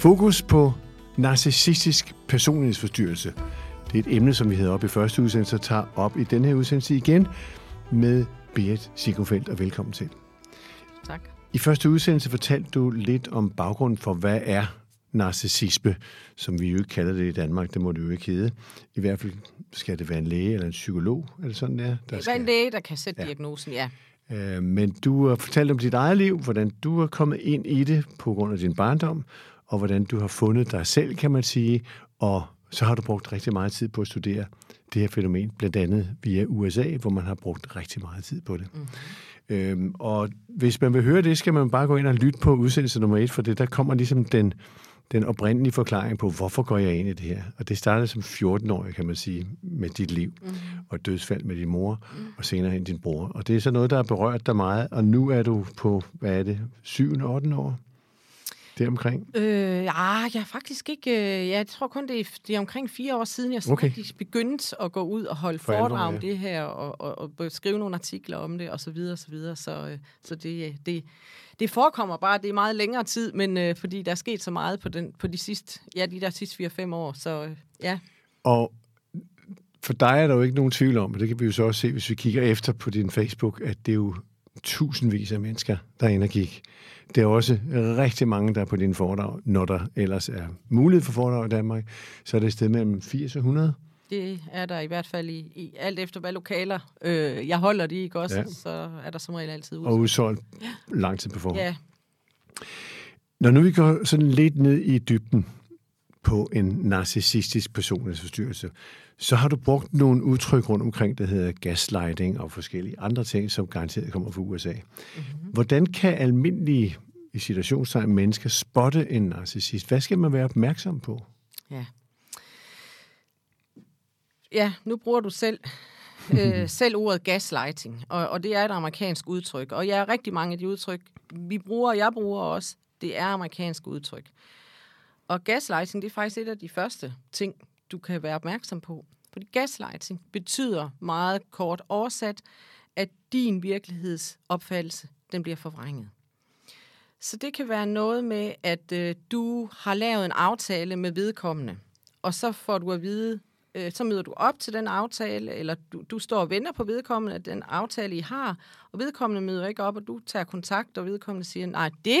Fokus på narcissistisk personlighedsforstyrrelse. Det er et emne, som vi havde op i første udsendelse, og tager op i denne her udsendelse igen med Berit Sigurfeldt, og velkommen til. Tak. I første udsendelse fortalte du lidt om baggrunden for, hvad er narcissisme, som vi jo ikke kalder det i Danmark, det må det jo ikke hedde. I hvert fald skal det være en læge eller en psykolog, er det sådan, der? der Det er skal... en læge, der kan sætte ja. diagnosen, ja. Øh, Men du har fortalt om dit eget liv, hvordan du er kommet ind i det på grund af din barndom, og hvordan du har fundet dig selv, kan man sige, og så har du brugt rigtig meget tid på at studere det her fænomen, blandt andet via USA, hvor man har brugt rigtig meget tid på det. Mm. Øhm, og hvis man vil høre det, skal man bare gå ind og lytte på udsendelse nummer et, for det der kommer ligesom den, den oprindelige forklaring på, hvorfor går jeg ind i det her. Og det startede som 14-årig, kan man sige, med dit liv, mm. og dødsfald med din mor, mm. og senere hen din bror. Og det er så noget, der har berørt dig meget, og nu er du på, hvad er det, 7. 8. år? Deromkring? Øh, ja, jeg faktisk ikke... Øh, jeg tror kun, det er, det er omkring fire år siden, jeg Okay. begyndte at gå ud og holde For foredrag om ja. det her, og, og, og skrive nogle artikler om det, og så videre, og så videre. Så, øh, så det, øh, det, det forekommer bare, det er meget længere tid, men øh, fordi der er sket så meget på, den, på de sidste, ja, de der sidste 4-5 år, så øh, ja. Og for dig er der jo ikke nogen tvivl om, og det kan vi jo så også se, hvis vi kigger efter på din Facebook, at det er jo tusindvis af mennesker, der er inde og gik. Det er også rigtig mange, der er på dine foredrag, når der ellers er mulighed for foredrag i Danmark. Så er det et sted mellem 80 og 100. Det er der i hvert fald i, i alt efter, hvad lokaler øh, jeg holder de, ikke også? Ja. Ja. Så er der som regel altid ud. og udsolgt lang tid på forhånd. Ja, Når nu vi går sådan lidt ned i dybden på en narcissistisk personlighedsforstyrrelse, så har du brugt nogle udtryk rundt omkring, der hedder gaslighting og forskellige andre ting, som garanteret kommer fra USA. Mm-hmm. Hvordan kan almindelige i situationstegn mennesker spotte en narcissist? Hvad skal man være opmærksom på? Ja. Ja, nu bruger du selv, øh, selv ordet gaslighting, og, og det er et amerikansk udtryk. Og jeg er rigtig mange af de udtryk, vi bruger, og jeg bruger også, det er amerikanske udtryk. Og gaslighting, det er faktisk et af de første ting, du kan være opmærksom på. Fordi gaslighting betyder meget kort oversat, at din virkelighedsopfattelse, den bliver forvrænget. Så det kan være noget med, at øh, du har lavet en aftale med vedkommende, og så får du at vide, øh, så møder du op til den aftale, eller du, du står og venter på vedkommende, at den aftale, I har, og vedkommende møder ikke op, og du tager kontakt, og vedkommende siger, nej, det,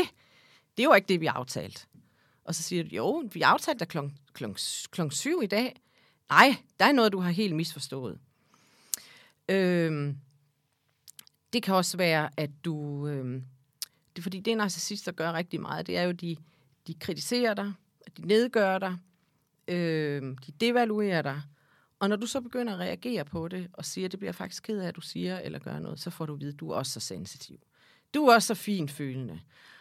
det var ikke det, vi aftalte. Og så siger du, jo, vi aftalte dig klokken klok, klok syv i dag. Nej, der er noget, du har helt misforstået. Øhm, det kan også være, at du... Øhm, det er fordi, det narcissister gør rigtig meget. Det er jo, de, de kritiserer dig, de nedgør dig, øh, de devaluerer dig. Og når du så begynder at reagere på det, og siger, det bliver faktisk ked af, at du siger eller gør noget, så får du at vide, at du er også så sensitiv. Du er også så finfølende.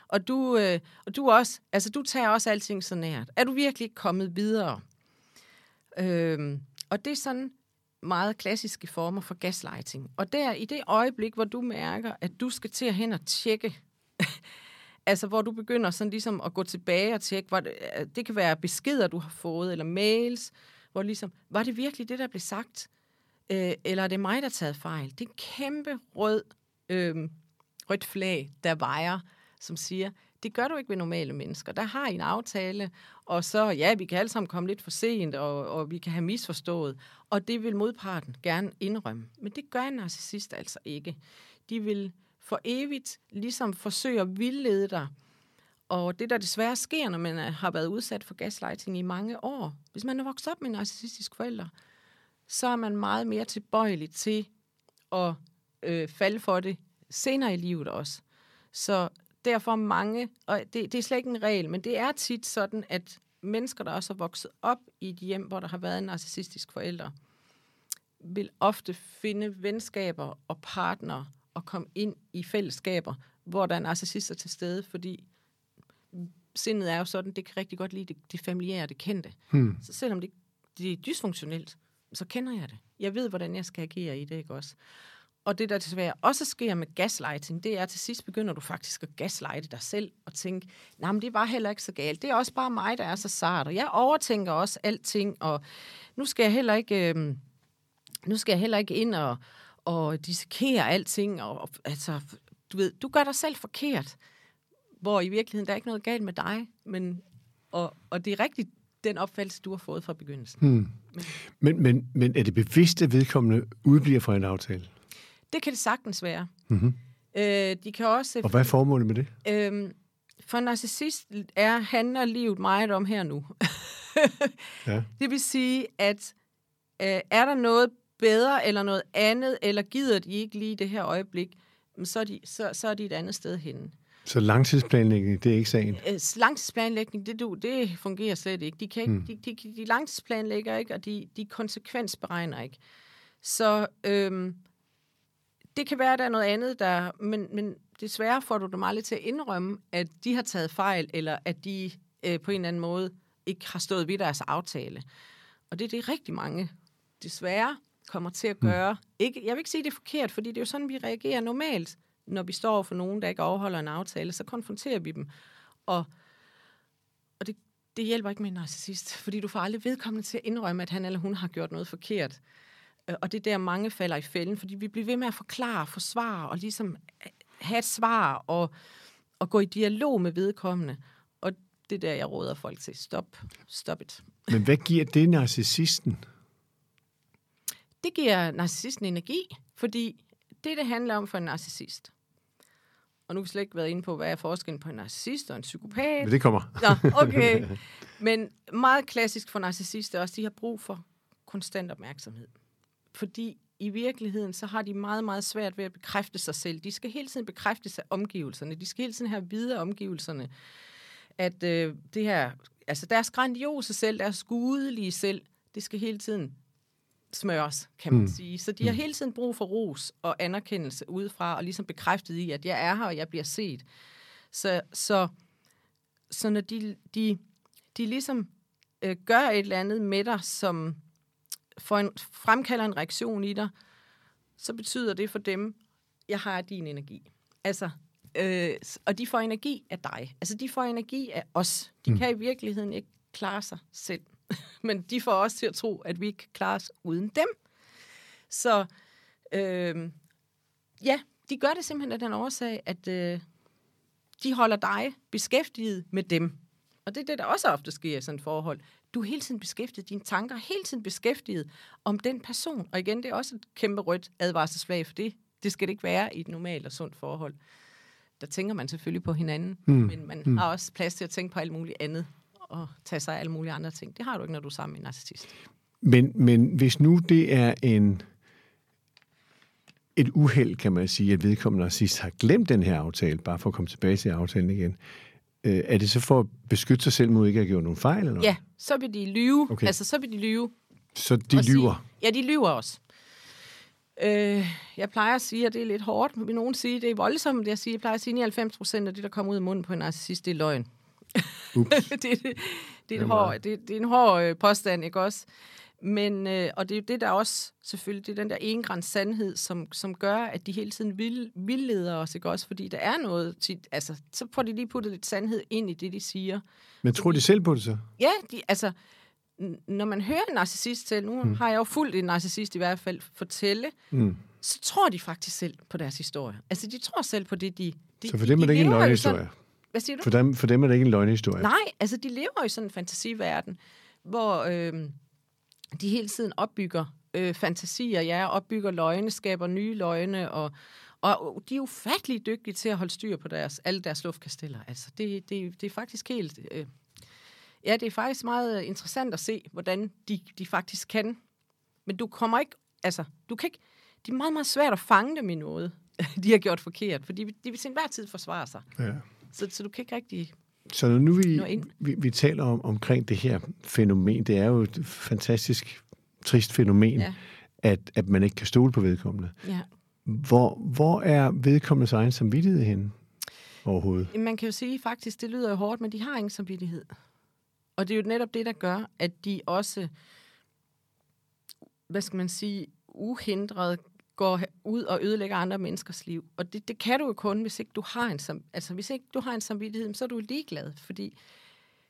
Og du, øh, og du, også, altså, du tager også alting så nært. Er du virkelig ikke kommet videre? Øhm, og det er sådan meget klassiske former for gaslighting. Og der i det øjeblik, hvor du mærker, at du skal til at hen og tjekke, altså hvor du begynder sådan ligesom at gå tilbage og tjekke, hvor det, det kan være beskeder, du har fået, eller mails, hvor ligesom, var det virkelig det, der blev sagt? Øh, eller er det mig, der har taget fejl? Det er en kæmpe rød, øh, rødt flag, der vejer, som siger, det gør du ikke ved normale mennesker. Der har I en aftale, og så, ja, vi kan alle sammen komme lidt for sent, og, og vi kan have misforstået. Og det vil modparten gerne indrømme. Men det gør en narcissist altså ikke. De vil for evigt ligesom forsøge at vildlede dig. Og det, der desværre sker, når man øh, har været udsat for gaslighting i mange år, hvis man er vokset op med en narcissistisk forælder, så er man meget mere tilbøjelig til at øh, falde for det senere i livet også. Så derfor mange, og det, det er slet ikke en regel, men det er tit sådan, at mennesker, der også er vokset op i et hjem, hvor der har været en narcissistisk forælder, vil ofte finde venskaber og partnere og komme ind i fællesskaber, hvor der er narcissister til stede, fordi sindet er jo sådan, det kan rigtig godt lide det, det familiære, det kendte. Hmm. Så selvom det, det er dysfunktionelt, så kender jeg det. Jeg ved, hvordan jeg skal agere i det, ikke også? Og det, der desværre også sker med gaslighting, det er, at til sidst begynder du faktisk at gaslighte dig selv og tænke, nej, men det var heller ikke så galt. Det er også bare mig, der er så sart, og jeg overtænker også alting, og nu skal jeg heller ikke, øh, nu skal jeg heller ikke ind og, og dissekere alting, og, og altså, du ved, du gør dig selv forkert, hvor i virkeligheden der er ikke noget galt med dig, men Og, og det er rigtigt den opfattelse, du har fået fra begyndelsen. Hmm. Men, men, men er det bevidst, at vedkommende udbliver fra en aftale? Det kan det sagtens være. Mm-hmm. Øh, de kan også... Og hvad er formålet med det? Øhm, for en narcissist er, handler livet meget om her nu. Ja. Det vil sige, at øh, er der noget bedre eller noget andet, eller gider de ikke lige det her øjeblik, men så er de, så, så er de et andet sted henne. Så langtidsplanlægning, det er ikke sagen? Øh, langtidsplanlægning, det, du, det fungerer slet ikke. De, kan ikke Mm. de, de, de langtidsplanlægger ikke, og de, de konsekvensberegner ikke. Så øhm, det kan være, at der er noget andet, der, men, men desværre får du dem aldrig til at indrømme, at de har taget fejl, eller at de øh, på en eller anden måde ikke har stået ved deres aftale. Og det er det rigtig mange, desværre, kommer til at gøre. Mm. Ikke, jeg vil ikke sige, det er forkert, fordi det er jo sådan, vi reagerer normalt, når vi står for nogen, der ikke overholder en aftale, så konfronterer vi dem. Og, og det, det hjælper ikke med en narcissist, fordi du får aldrig vedkommende til at indrømme, at han eller hun har gjort noget forkert. Øh, Og det er der, mange falder i fælden, fordi vi bliver ved med at forklare, forsvare og ligesom have et svar og, og gå i dialog med vedkommende. Og det er der, jeg råder folk til. Stop. Stop it. Men hvad giver det narcissisten? Det giver narcissisten energi, fordi det, det handler om for en narcissist. Og nu har vi slet ikke været inde på, hvad er forskellen på en narcissist og en psykopat. Men det kommer. Nå, okay. Men meget klassisk for narcissister også, de har brug for konstant opmærksomhed. Fordi i virkeligheden, så har de meget, meget svært ved at bekræfte sig selv. De skal hele tiden bekræfte sig omgivelserne. De skal hele tiden have videre omgivelserne. At øh, det her, altså deres grandiose selv, deres gudelige selv, det skal hele tiden smøres, kan man Mm. mm. sige. Så de har hele tiden brug for ros og anerkendelse udefra, og ligesom bekræftet i, at jeg er her, og jeg bliver set. Så, så, så når de, de, de ligesom øh, gør et eller andet med dig, som får en, fremkalder en reaktion i dig, så betyder det for dem, jeg har din energi. Altså, øh, og de får energi af dig. Altså, de får energi af os. De mm. kan i virkeligheden ikke klare sig selv. Men de får os til at tro, at vi ikke kan klare os uden dem. Så øh, ja, de gør det simpelthen af den årsag, at øh, de holder dig beskæftiget med dem. Og det er det, der også ofte sker i sådan et forhold. Du er hele tiden beskæftiget, dine tanker er hele tiden beskæftiget om den person. Og igen, det er også et kæmpe rødt advarselsflag, for det, det skal det ikke være i et normalt og sundt forhold. Der tænker man selvfølgelig på hinanden, mm. men man mm. har også plads til at tænke på alt muligt andet og tage sig af alle mulige andre ting. Det har du ikke, når du er sammen med en narcissist. Men, men hvis nu det er en et uheld, kan man sige, at vedkommende narcissist har glemt den her aftale, bare for at komme tilbage til aftalen igen, øh, er det så for at beskytte sig selv mod ikke at have gjort nogen fejl? Eller hvad? Ja, så vil de lyve. Okay. Altså, så vil de lyve. Så de og sige- lyver? Ja, de lyver også. Øh, jeg plejer at sige, at det er lidt hårdt, men nogen sige, at det er voldsomt, jeg siger. Jeg plejer at sige, at 99 procent af det, der kommer ud af munden på en narcissist, det er løgn. Det, det, det, er er en hård, det, det er en hård øh, påstand, ikke også? Men, øh, og det er jo det, der også, selvfølgelig, det er den der engræns sandhed, som, som gør, at de hele tiden vil, vildleder os, ikke også? Fordi der er noget, tit, altså, så får de lige puttet lidt sandhed ind i det, de siger. Men tror de selv på det så? Ja, de, altså, når man hører en narcissist til, nu mm. har jeg jo fuldt en narcissist i hvert fald, fortælle, Mm. så tror de faktisk selv på deres historie. Altså, de tror selv på det, de... de Så for dem er det ikke en? Sådan, hvad siger du? For dem, for dem er det ikke en løgnehistorie? Nej, altså, de lever jo i sådan en fantasiverden, hvor øh, de hele tiden opbygger øh, fantasier, ja, opbygger løgne, skaber nye løgne, og, og de er ufattelig dygtige til at holde styr på deres, alle deres luftkasteller. Altså, det, det, det er faktisk helt... Øh, ja, det er faktisk meget interessant at se, hvordan de, de faktisk kan. Men du kommer ikke... Altså, du kan ikke... Det er meget, meget svært at fange dem i noget, de har gjort forkert, fordi de, de vil til enhver tid forsvare sig. Ja. Så, så du kan ikke rigtig... Så når nu vi, vi, vi taler om, omkring det her fænomen, det er jo et fantastisk trist fænomen, Ja. at, at man ikke kan stole på vedkommende. Ja. Hvor, hvor er vedkommendes egen samvittighed henne overhovedet? Man kan jo sige faktisk, det lyder jo hårdt, men de har ingen samvittighed. Og det er jo netop det, der gør, at de også, hvad skal man sige, uhindret går ud og ødelægger andre menneskers liv. Og det, det kan du jo kun, hvis ikke du har en, sam- altså, hvis ikke du har en samvittighed, så er du ligeglad, fordi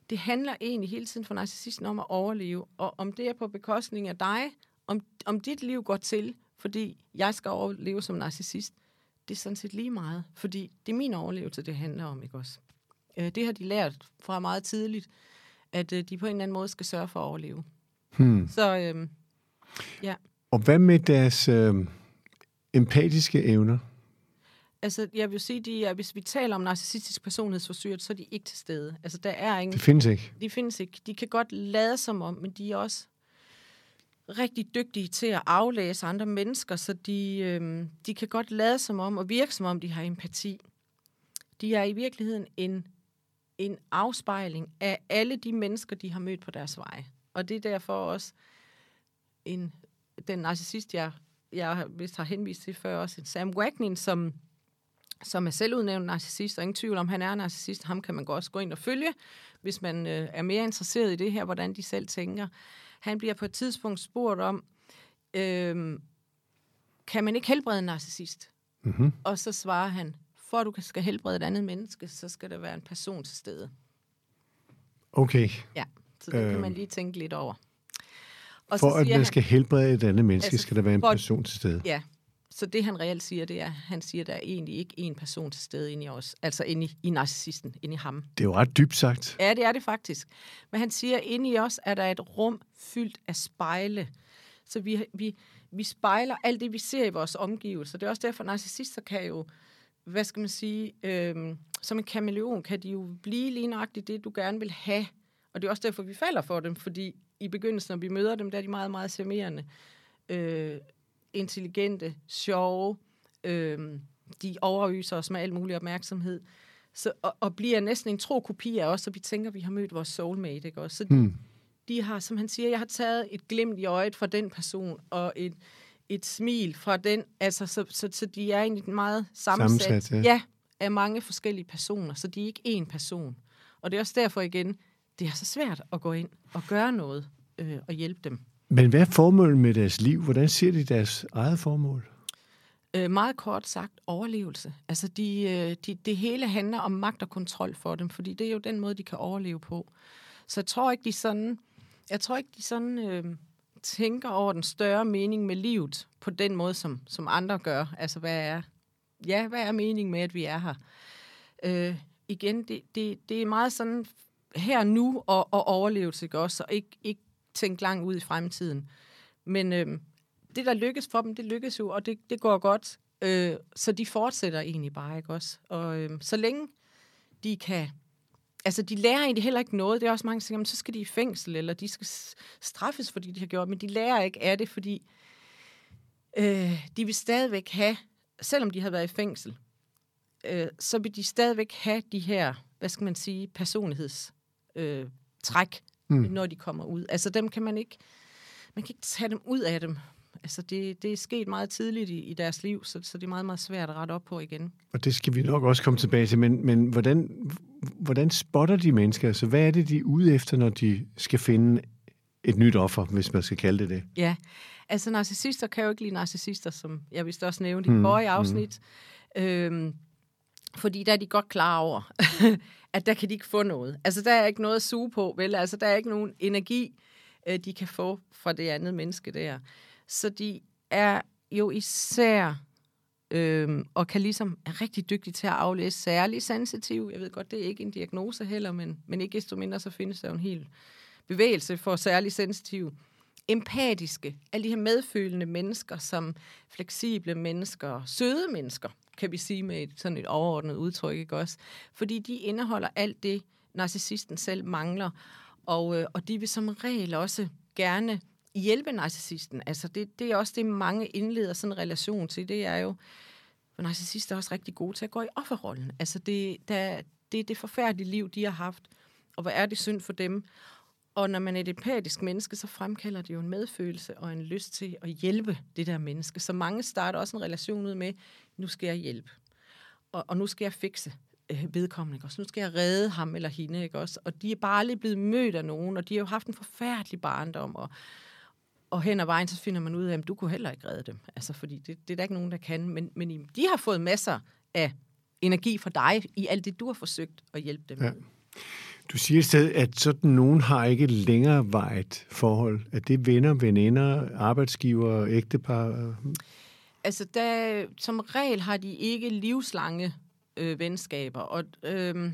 det handler egentlig hele tiden for narcissisten om at overleve. Og om det er på bekostning af dig, om, om dit liv går til, fordi jeg skal overleve som narcissist, det er sådan set lige meget. Fordi det er min overlevelse, det handler om, ikke også? Øh, det har de lært fra meget tidligt, at øh, de på en eller anden måde skal sørge for at overleve. Hmm. Så øh, ja. Og hvad med deres øh, empatiske evner? Altså, jeg vil sige, de er, hvis vi taler om narcissistisk personlighedsforstyrrelse, så er de ikke til stede. Altså, der er ingen... Det findes ikke. De findes ikke. De kan godt lade som om, men de er også rigtig dygtige til at aflæse andre mennesker, så de, øh, de kan godt lade som om og virke som om, de har empati. De er i virkeligheden en, en afspejling af alle de mennesker, de har mødt på deres vej. Og det er derfor også en, den narcissist, jeg, jeg vist har henvist til før, også Sam Wagnin, som, som er selvudnævnt narcissist, og ingen tvivl om, han er narcissist. Ham kan man godt også gå ind og følge, hvis man øh, er mere interesseret i det her, hvordan de selv tænker. Han bliver på et tidspunkt spurgt om, øh, kan man ikke helbrede en narcissist? Mm-hmm. Og så svarer han, for at du skal helbrede et andet menneske, så skal der være en person til stede. Okay. Ja, så det øh, kan Øhm. man lige tænke lidt over. Og For at man han- skal helbrede et andet menneske, Altså, skal der være en for- person til stede. Ja, så det han reelt siger, det er, at han siger, at der er egentlig ikke en person til stede inde i os. Altså inde i, i narcissisten, inde i ham. Det er jo ret dybt sagt. Ja, det er det faktisk. Men han siger, at inde i os er der et rum fyldt af spejle. Så vi, vi, vi spejler alt det, vi ser i vores omgivelser. Det er også derfor, at narcissister kan jo, hvad skal man sige, øhm, som en kameleon kan de jo blive lige nøjagtigt det, du gerne vil have. Og det er også derfor, vi falder for dem, fordi i begyndelsen, når vi møder dem, der er de meget, meget charmerende, øh, intelligente, sjove, øh, de overøser os med al mulig opmærksomhed. Så, og, og bliver næsten en tro kopi af os, så vi tænker, at vi har mødt vores soulmate. Ikke? Også, så de, Hmm. de har, som han siger, jeg har taget et glimt i øjet fra den person, og et, et smil fra den. Altså, så, så, så de er egentlig meget sammensat, Sammensat, ja. ja, af mange forskellige personer, så de er ikke én person. Og det er også derfor igen, det er så svært at gå ind og gøre noget øh, og hjælpe dem. Men hvad er formålet med deres liv? Hvordan ser de deres eget formål? Øh, meget kort sagt, overlevelse. Altså, de, øh, de, det hele handler om magt og kontrol for dem, fordi det er jo den måde, de kan overleve på. Så jeg tror ikke, de sådan, jeg tror ikke, de sådan øh, tænker over den større mening med livet på den måde, som, som andre gør. Altså, hvad er, ja, hvad er meningen med, at vi er her? Øh, igen, det, det, det er meget sådan her nu og, og overlevelse, ikke også? Og ikke, ikke tænke langt ud i fremtiden. Men øh, det, der lykkes for dem, det lykkes jo, og det, det går godt. Øh, så de fortsætter egentlig bare, ikke også? Og øh, så længe de kan... Altså, de lærer egentlig heller ikke noget. Det er også mange, der siger, så skal de i fængsel, eller de skal straffes, fordi de har gjort, men de lærer ikke af det, fordi øh, de vil stadigvæk have, selvom de har været i fængsel, øh, så vil de stadigvæk have de her, hvad skal man sige, personligheds øh, træk, Mm. når de kommer ud. Altså, dem kan man ikke, man kan ikke tage dem ud af dem. Altså, det, det er sket meget tidligt i, i deres liv, så, så det er meget, meget svært at rette op på igen. Og det skal vi nok også komme tilbage til, men, men hvordan, hvordan spotter de mennesker? Altså, hvad er det, de er ude efter, når de skal finde et nyt offer, hvis man skal kalde det det? Ja, altså narcissister kan jo ikke lide narcissister, som jeg vist også nævnte i Mm, forrige afsnit. Øhm, fordi der er de godt klar over, at der kan de ikke få noget. Altså der er ikke noget at suge på, vel? Altså der er ikke nogen energi, øh, de kan få fra det andet menneske der. Så de er jo især øhm, og kan ligesom er rigtig dygtige til at aflæse særlig sensitiv. Jeg ved godt, det er ikke en diagnose heller, men, men ikke desto mindre, så findes der jo en hel bevægelse for særlig sensitiv. Empatiske, alle de her medfølende mennesker, som fleksible mennesker, søde mennesker, kan vi sige med et, sådan et overordnet udtryk, ikke også? Fordi de indeholder alt det, narcissisten selv mangler, og, øh, og de vil som regel også gerne hjælpe narcissisten. Altså det, det er også det, mange indleder sådan en relation til. Det er jo, for narcissister er også rigtig gode til at gå i offerrollen. Altså det, der, det er det forfærdelige liv, de har haft, og hvor er det synd for dem. Og når man er et empatisk menneske, så fremkalder det jo en medfølelse og en lyst til at hjælpe det der menneske. Så mange starter også en relation ud med, nu skal jeg hjælpe. Og, og nu skal jeg fikse øh, vedkommende, ikke også? Nu skal jeg redde ham eller hende, ikke også? Og de er bare aldrig blevet mødt af nogen, og de har jo haft en forfærdelig barndom, og, og hen ad vejen, så finder man ud af, at du kunne heller ikke redde dem. Altså, fordi det, det er der ikke nogen, der kan. Men, men de har fået masser af energi fra dig i alt det, du har forsøgt at hjælpe dem Ja. Du siger i stedet, at sådan nogen har ikke et længere vejet forhold. At det er venner, veninder, arbejdsgiver, ægtepar. Altså, der, som regel har de ikke livslange øh, venskaber, og, øh,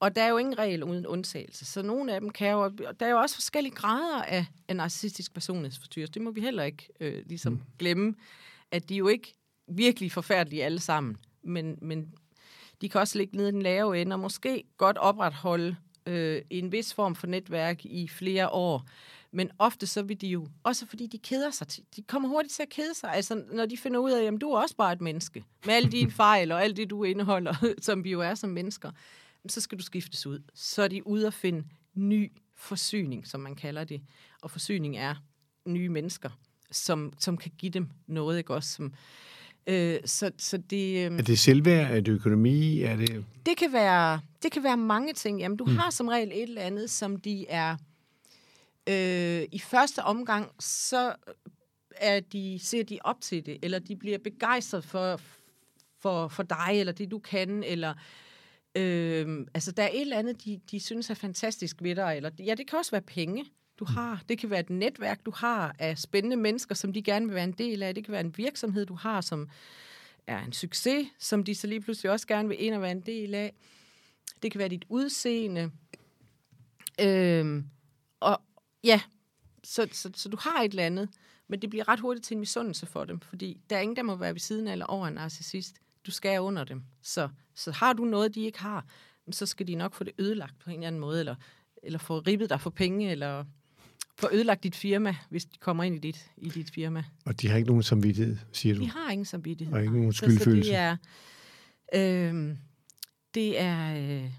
Og der er jo ingen regel uden undtagelse. Så nogle af dem kan jo... Der er jo også forskellige grader af, af narcissistisk personlighedsforstyrrelse. Det må vi heller ikke øh, ligesom mm. glemme, at de jo ikke virkelig forfærdelige alle sammen. Men, men de kan også ligge nede i den lave ende, og måske godt opretholde øh, en vis form for netværk i flere år. Men ofte så vil de jo, også fordi de keder sig, de kommer hurtigt til at kede sig. Altså når de finder ud af, at du er også bare et menneske, med alle dine fejl og alt det, du indeholder, som vi jo er som mennesker, så skal du skiftes ud. Så er de ude at finde ny forsyning, som man kalder det. Og forsyning er nye mennesker, som, som kan give dem noget, ikke også? Som, øh, så, så det, øh, er det selvværd? Er det økonomi? Er det... Det, kan være, det kan være mange ting. Jamen, du mm. har som regel et eller andet, som de er... Øh, I første omgang, så er de, ser de op til det, eller de bliver begejstret for, for, for dig, eller det du kan, eller Øh, altså, der er et eller andet, de, de synes er fantastisk ved dig. Eller, ja, det kan også være penge, du har. Det kan være et netværk, du har af spændende mennesker, som de gerne vil være en del af. Det kan være en virksomhed, du har, som er en succes, som de så lige pludselig også gerne vil ind og være en del af. Det kan være dit udseende. Øhm, og ja, så, så, så du har et eller andet, men det bliver ret hurtigt til en misundelse for dem, fordi der er ingen, der må være ved siden af eller over en narcissist du skal under dem. Så, så har du noget, de ikke har, så skal de nok få det ødelagt på en eller anden måde, eller, eller få ribbet dig for penge, eller få ødelagt dit firma, hvis de kommer ind i dit, i dit firma. Og de har ikke nogen samvittighed, siger du? De har ingen samvittighed. Og ikke nogen skyldfølelse. Så, så det er, øh, det er, øh,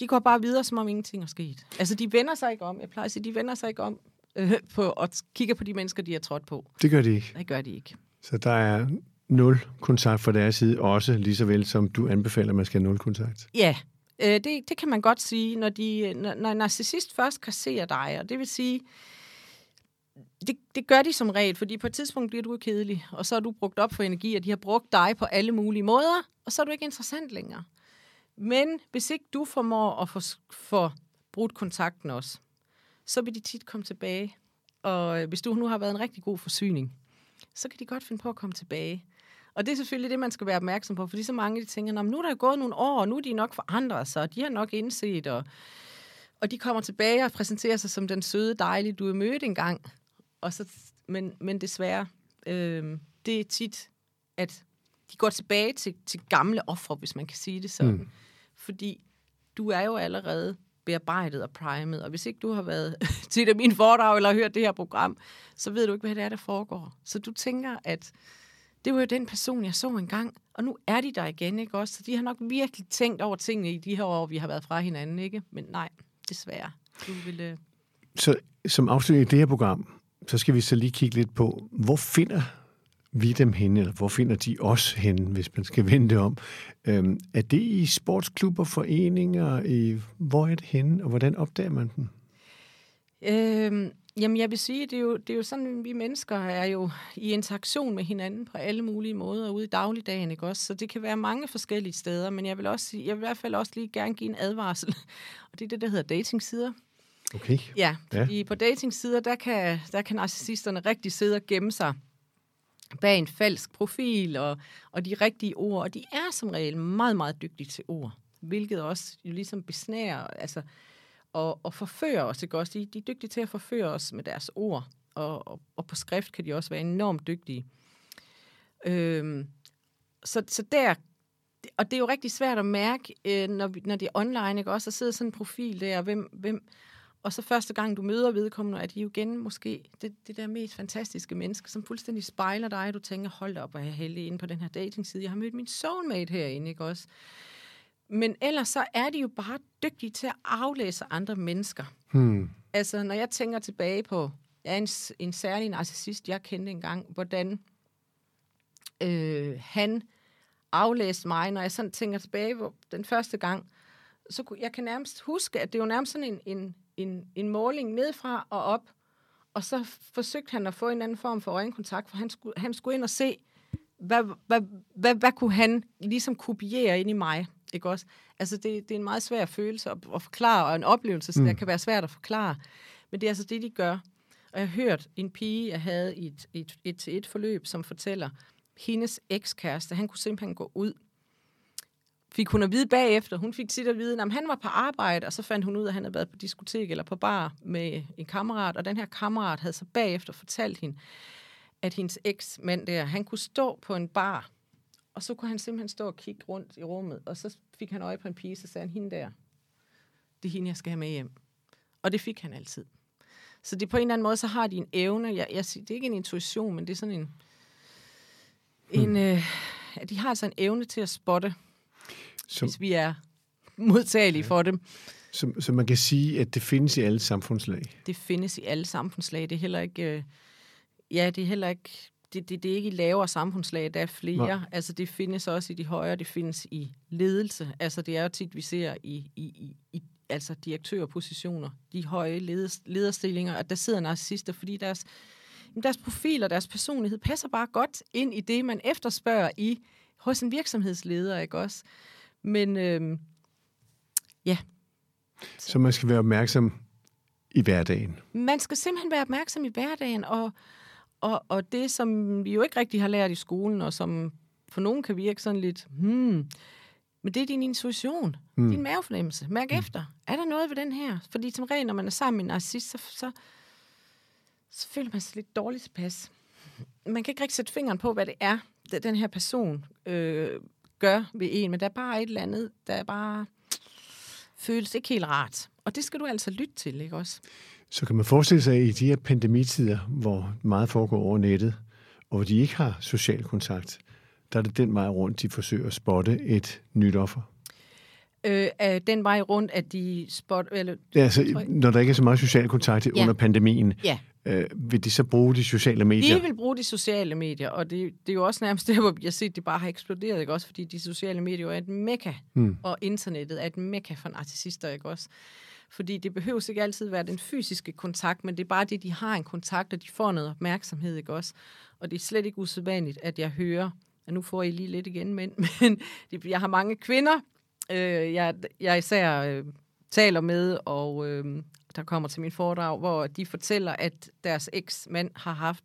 de går bare videre, som om ingenting er sket. Altså, de vender sig ikke om. Jeg plejer at sige, de vender sig ikke om øh, på, og kigger på de mennesker, de har trådt på. Det gør de ikke. Det gør de ikke. Så der er nul kontakt fra deres side, også lige så vel som du anbefaler, at man skal have nul kontakt? Ja, øh, det, det kan man godt sige, når, de, når, når en narcissist først kasserer dig, og det vil sige, det, det gør de som regel, fordi på et tidspunkt bliver du kedelig, og så har du brugt op for energi, og de har brugt dig på alle mulige måder, og så er du ikke interessant længere. Men hvis ikke du formår at få, få brudt kontakten også, så vil de tit komme tilbage. Og øh, hvis du nu har været en rigtig god forsyning, så kan de godt finde på at komme tilbage. Og det er selvfølgelig det, man skal være opmærksom på, fordi så mange de tænker, nu er der gået nogle år, og nu er de nok forandret sig, og de har nok indset, og, og de kommer tilbage og præsenterer sig som den søde, dejlige, du mødte mødt engang. Og så, men, men desværre, øh, det er tit, at de går tilbage til, til gamle ofre, hvis man kan sige det sådan. Mm. Fordi du er jo allerede bearbejdet og primet, og hvis ikke du har været til det min foredrag eller hørt det her program, så ved du ikke, hvad det er, der foregår. Så du tænker, at det var jo den person, jeg så engang, og nu er de der igen, ikke også? Så de har nok virkelig tænkt over tingene i de her år, vi har været fra hinanden, ikke? Men nej, desværre. Du ville... Øh, så som afslutning i det her program, så skal vi så lige kigge lidt på, hvor finder vi dem henne, eller hvor finder de os henne, hvis man skal vende det om? Øhm, er det i sportsklubber, foreninger? I, hvor er det henne, og hvordan opdager man dem? Øhm, Jamen, jeg vil sige, det er, jo, det er jo sådan, vi mennesker er jo i interaktion med hinanden på alle mulige måder ude i dagligdagen, ikke også? Så det kan være mange forskellige steder, men jeg vil, også sige, jeg vil i hvert fald også lige gerne give en advarsel, og det er det, der hedder datingsider. Okay. Ja, fordi ja. på datingsider, der kan, der kan narcissisterne rigtig sidde og gemme sig bag en falsk profil og, og de rigtige ord, og de er som regel meget, meget dygtige til ord, hvilket også jo ligesom besnærer, altså og, og forføre os. Ikke også? De, de er dygtige til at forføre os med deres ord, og, og, og på skrift kan de også være enormt dygtige. Øhm, så, så der, og det er jo rigtig svært at mærke, øh, når, vi, når det er online, ikke også? Der sidder sådan en profil der, hvem, hvem, og så første gang, du møder vedkommende, er de jo igen måske det, det der mest fantastiske menneske, som fuldstændig spejler dig, og du tænker, hold op, og jeg er heldig inde på den her datingside. Jeg har mødt min soulmate herinde, ikke også? Men ellers så er de jo bare dygtige til at aflæse andre mennesker. Hmm. Altså, når jeg tænker tilbage på, er en, en særlig narcissist, jeg kendte engang, hvordan øh, han aflæste mig, når jeg sådan tænker tilbage på den første gang, så kunne, jeg kan nærmest huske, at det var nærmest sådan en, en, en, en måling nedfra og op, og så forsøgte han at få en anden form for øjenkontakt, for han skulle, han skulle ind og se, hvad, hvad, hvad, hvad kunne han ligesom kopiere ind i mig. Ikke også? Altså, det, det er en meget svær følelse at, at forklare, og en oplevelse, så mm. det kan være svært at forklare. Men det er altså det, de gør. Og jeg har hørt en pige, jeg havde i et, et, et, et forløb, som fortæller, hendes ekskæreste, han kunne simpelthen gå ud fik hun at vide bagefter. Hun fik sit at vide, at han var på arbejde, og så fandt hun ud af, at han havde været på diskotek eller på bar med en kammerat, og den her kammerat havde så bagefter fortalt hende, at hendes eks-mand der, han kunne stå på en bar, og så kunne han simpelthen stå og kigge rundt i rummet, og så fik han øje på en pige, så sagde han, hende der, det er hende, jeg skal have med hjem. Og det fik han altid. Så det på en eller anden måde, så har de en evne, jeg, jeg siger, det er ikke en intuition, men det er sådan en, en hmm. øh, de har altså en evne til at spotte, som, hvis vi er modtagelige ja. for dem. Så, så man kan sige, at det findes i alle samfundslag? Det findes i alle samfundslag. Det er heller ikke... Øh, ja, det er heller ikke... Det, det, det er ikke i lavere samfundslag, der er flere. Nej. Altså, det findes også i de højere, det findes i ledelse. Altså, det er jo tit, vi ser i, i, i, i altså direktørpositioner, de høje leders, lederstillinger, at der sidder narcissister, fordi deres, deres profil og deres personlighed passer bare godt ind i det, man efterspørger i hos en virksomhedsleder, ikke også? Men øh, ja. Så. så man skal være opmærksom i hverdagen? Man skal simpelthen være opmærksom i hverdagen, og, og, og det, som vi jo ikke rigtig har lært i skolen, og som for nogen kan virke sådan lidt, hmm, men det er din intuition, mm. din mavefornemmelse. Mærk mm. efter. Er der noget ved den her? Fordi som regel, når man er sammen med en narcissist, så, så, så føler man sig lidt dårligt tilpas. Man kan ikke rigtig sætte fingeren på, hvad det er, den her person øh, gør ved en, men der er bare et eller andet, der bare føles ikke helt rart. Og det skal du altså lytte til, ikke også? Så kan man forestille sig, at i de her pandemitider, hvor meget foregår over nettet, og hvor de ikke har social kontakt, der er det den vej rundt, de forsøger at spotte et nyt offer? Øh, er den vej rundt, at de spot... Eller, ja, altså, når der ikke er så meget social kontakt ja. under pandemien, ja. Øh, vil de så bruge de sociale medier? De vil bruge de sociale medier, og det, det er jo også nærmest det, hvor vi har set, at det bare har eksploderet, ikke også? Fordi de sociale medier er et mekka, hmm. og internettet er et mekka for narcissister, ikke også? Fordi det behøver ikke altid være den fysiske kontakt, men det er bare det, de har en kontakt, og de får noget opmærksomhed, ikke også? Og det er slet ikke usædvanligt, at jeg hører og nu får I lige lidt igen, men, men jeg har mange kvinder, øh, jeg, jeg især øh, taler med, og øh, der kommer til min foredrag, hvor de fortæller, at deres eksmand har haft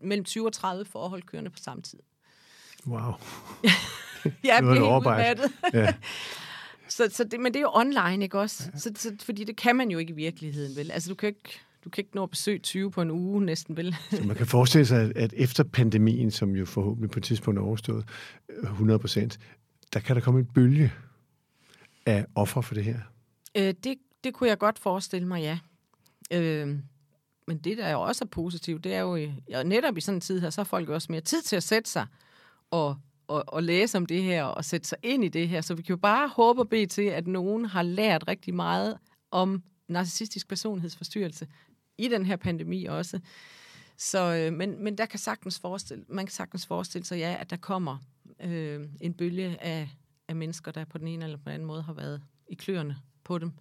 mellem 20 og 30 forhold kørende på samme tid. Wow. jeg er helt udmattet. ja. så, så det, men det er jo online, ikke også? Ja. Så, så, fordi det kan man jo ikke i virkeligheden, vel? Altså, du kan ikke du kan ikke nå at besøge 20 på en uge næsten, vel? Så man kan forestille sig, at efter pandemien, som jo forhåbentlig på et tidspunkt er overstået 100 øh, procent, der kan der komme en bølge af offer for det her? Øh, det, det kunne jeg godt forestille mig, ja. Øh, men det, der er jo også er positivt, det er jo, ja, netop i sådan en tid her, så har folk også mere tid til at sætte sig og, og, og læse om det her og sætte sig ind i det her. Så vi kan jo bare håbe og bede til, at nogen har lært rigtig meget om narcissistisk personlighedsforstyrrelse i den her pandemi også. Så, øh, men, men der kan sagtens forestille, man kan sagtens forestille sig, ja, at der kommer øh, en bølge af, af mennesker, der på den ene eller på den anden måde har været i kløerne på dem.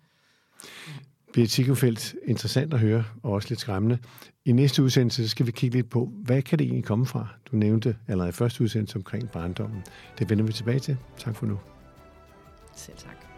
Ja. Sigurfeldt, interessant at høre, og også lidt skræmmende. I næste udsendelse skal vi kigge lidt på, hvad kan det egentlig komme fra? Du nævnte allerede i første udsendelse omkring barndommen. Det vender vi tilbage til. Tak for nu. Selv tak.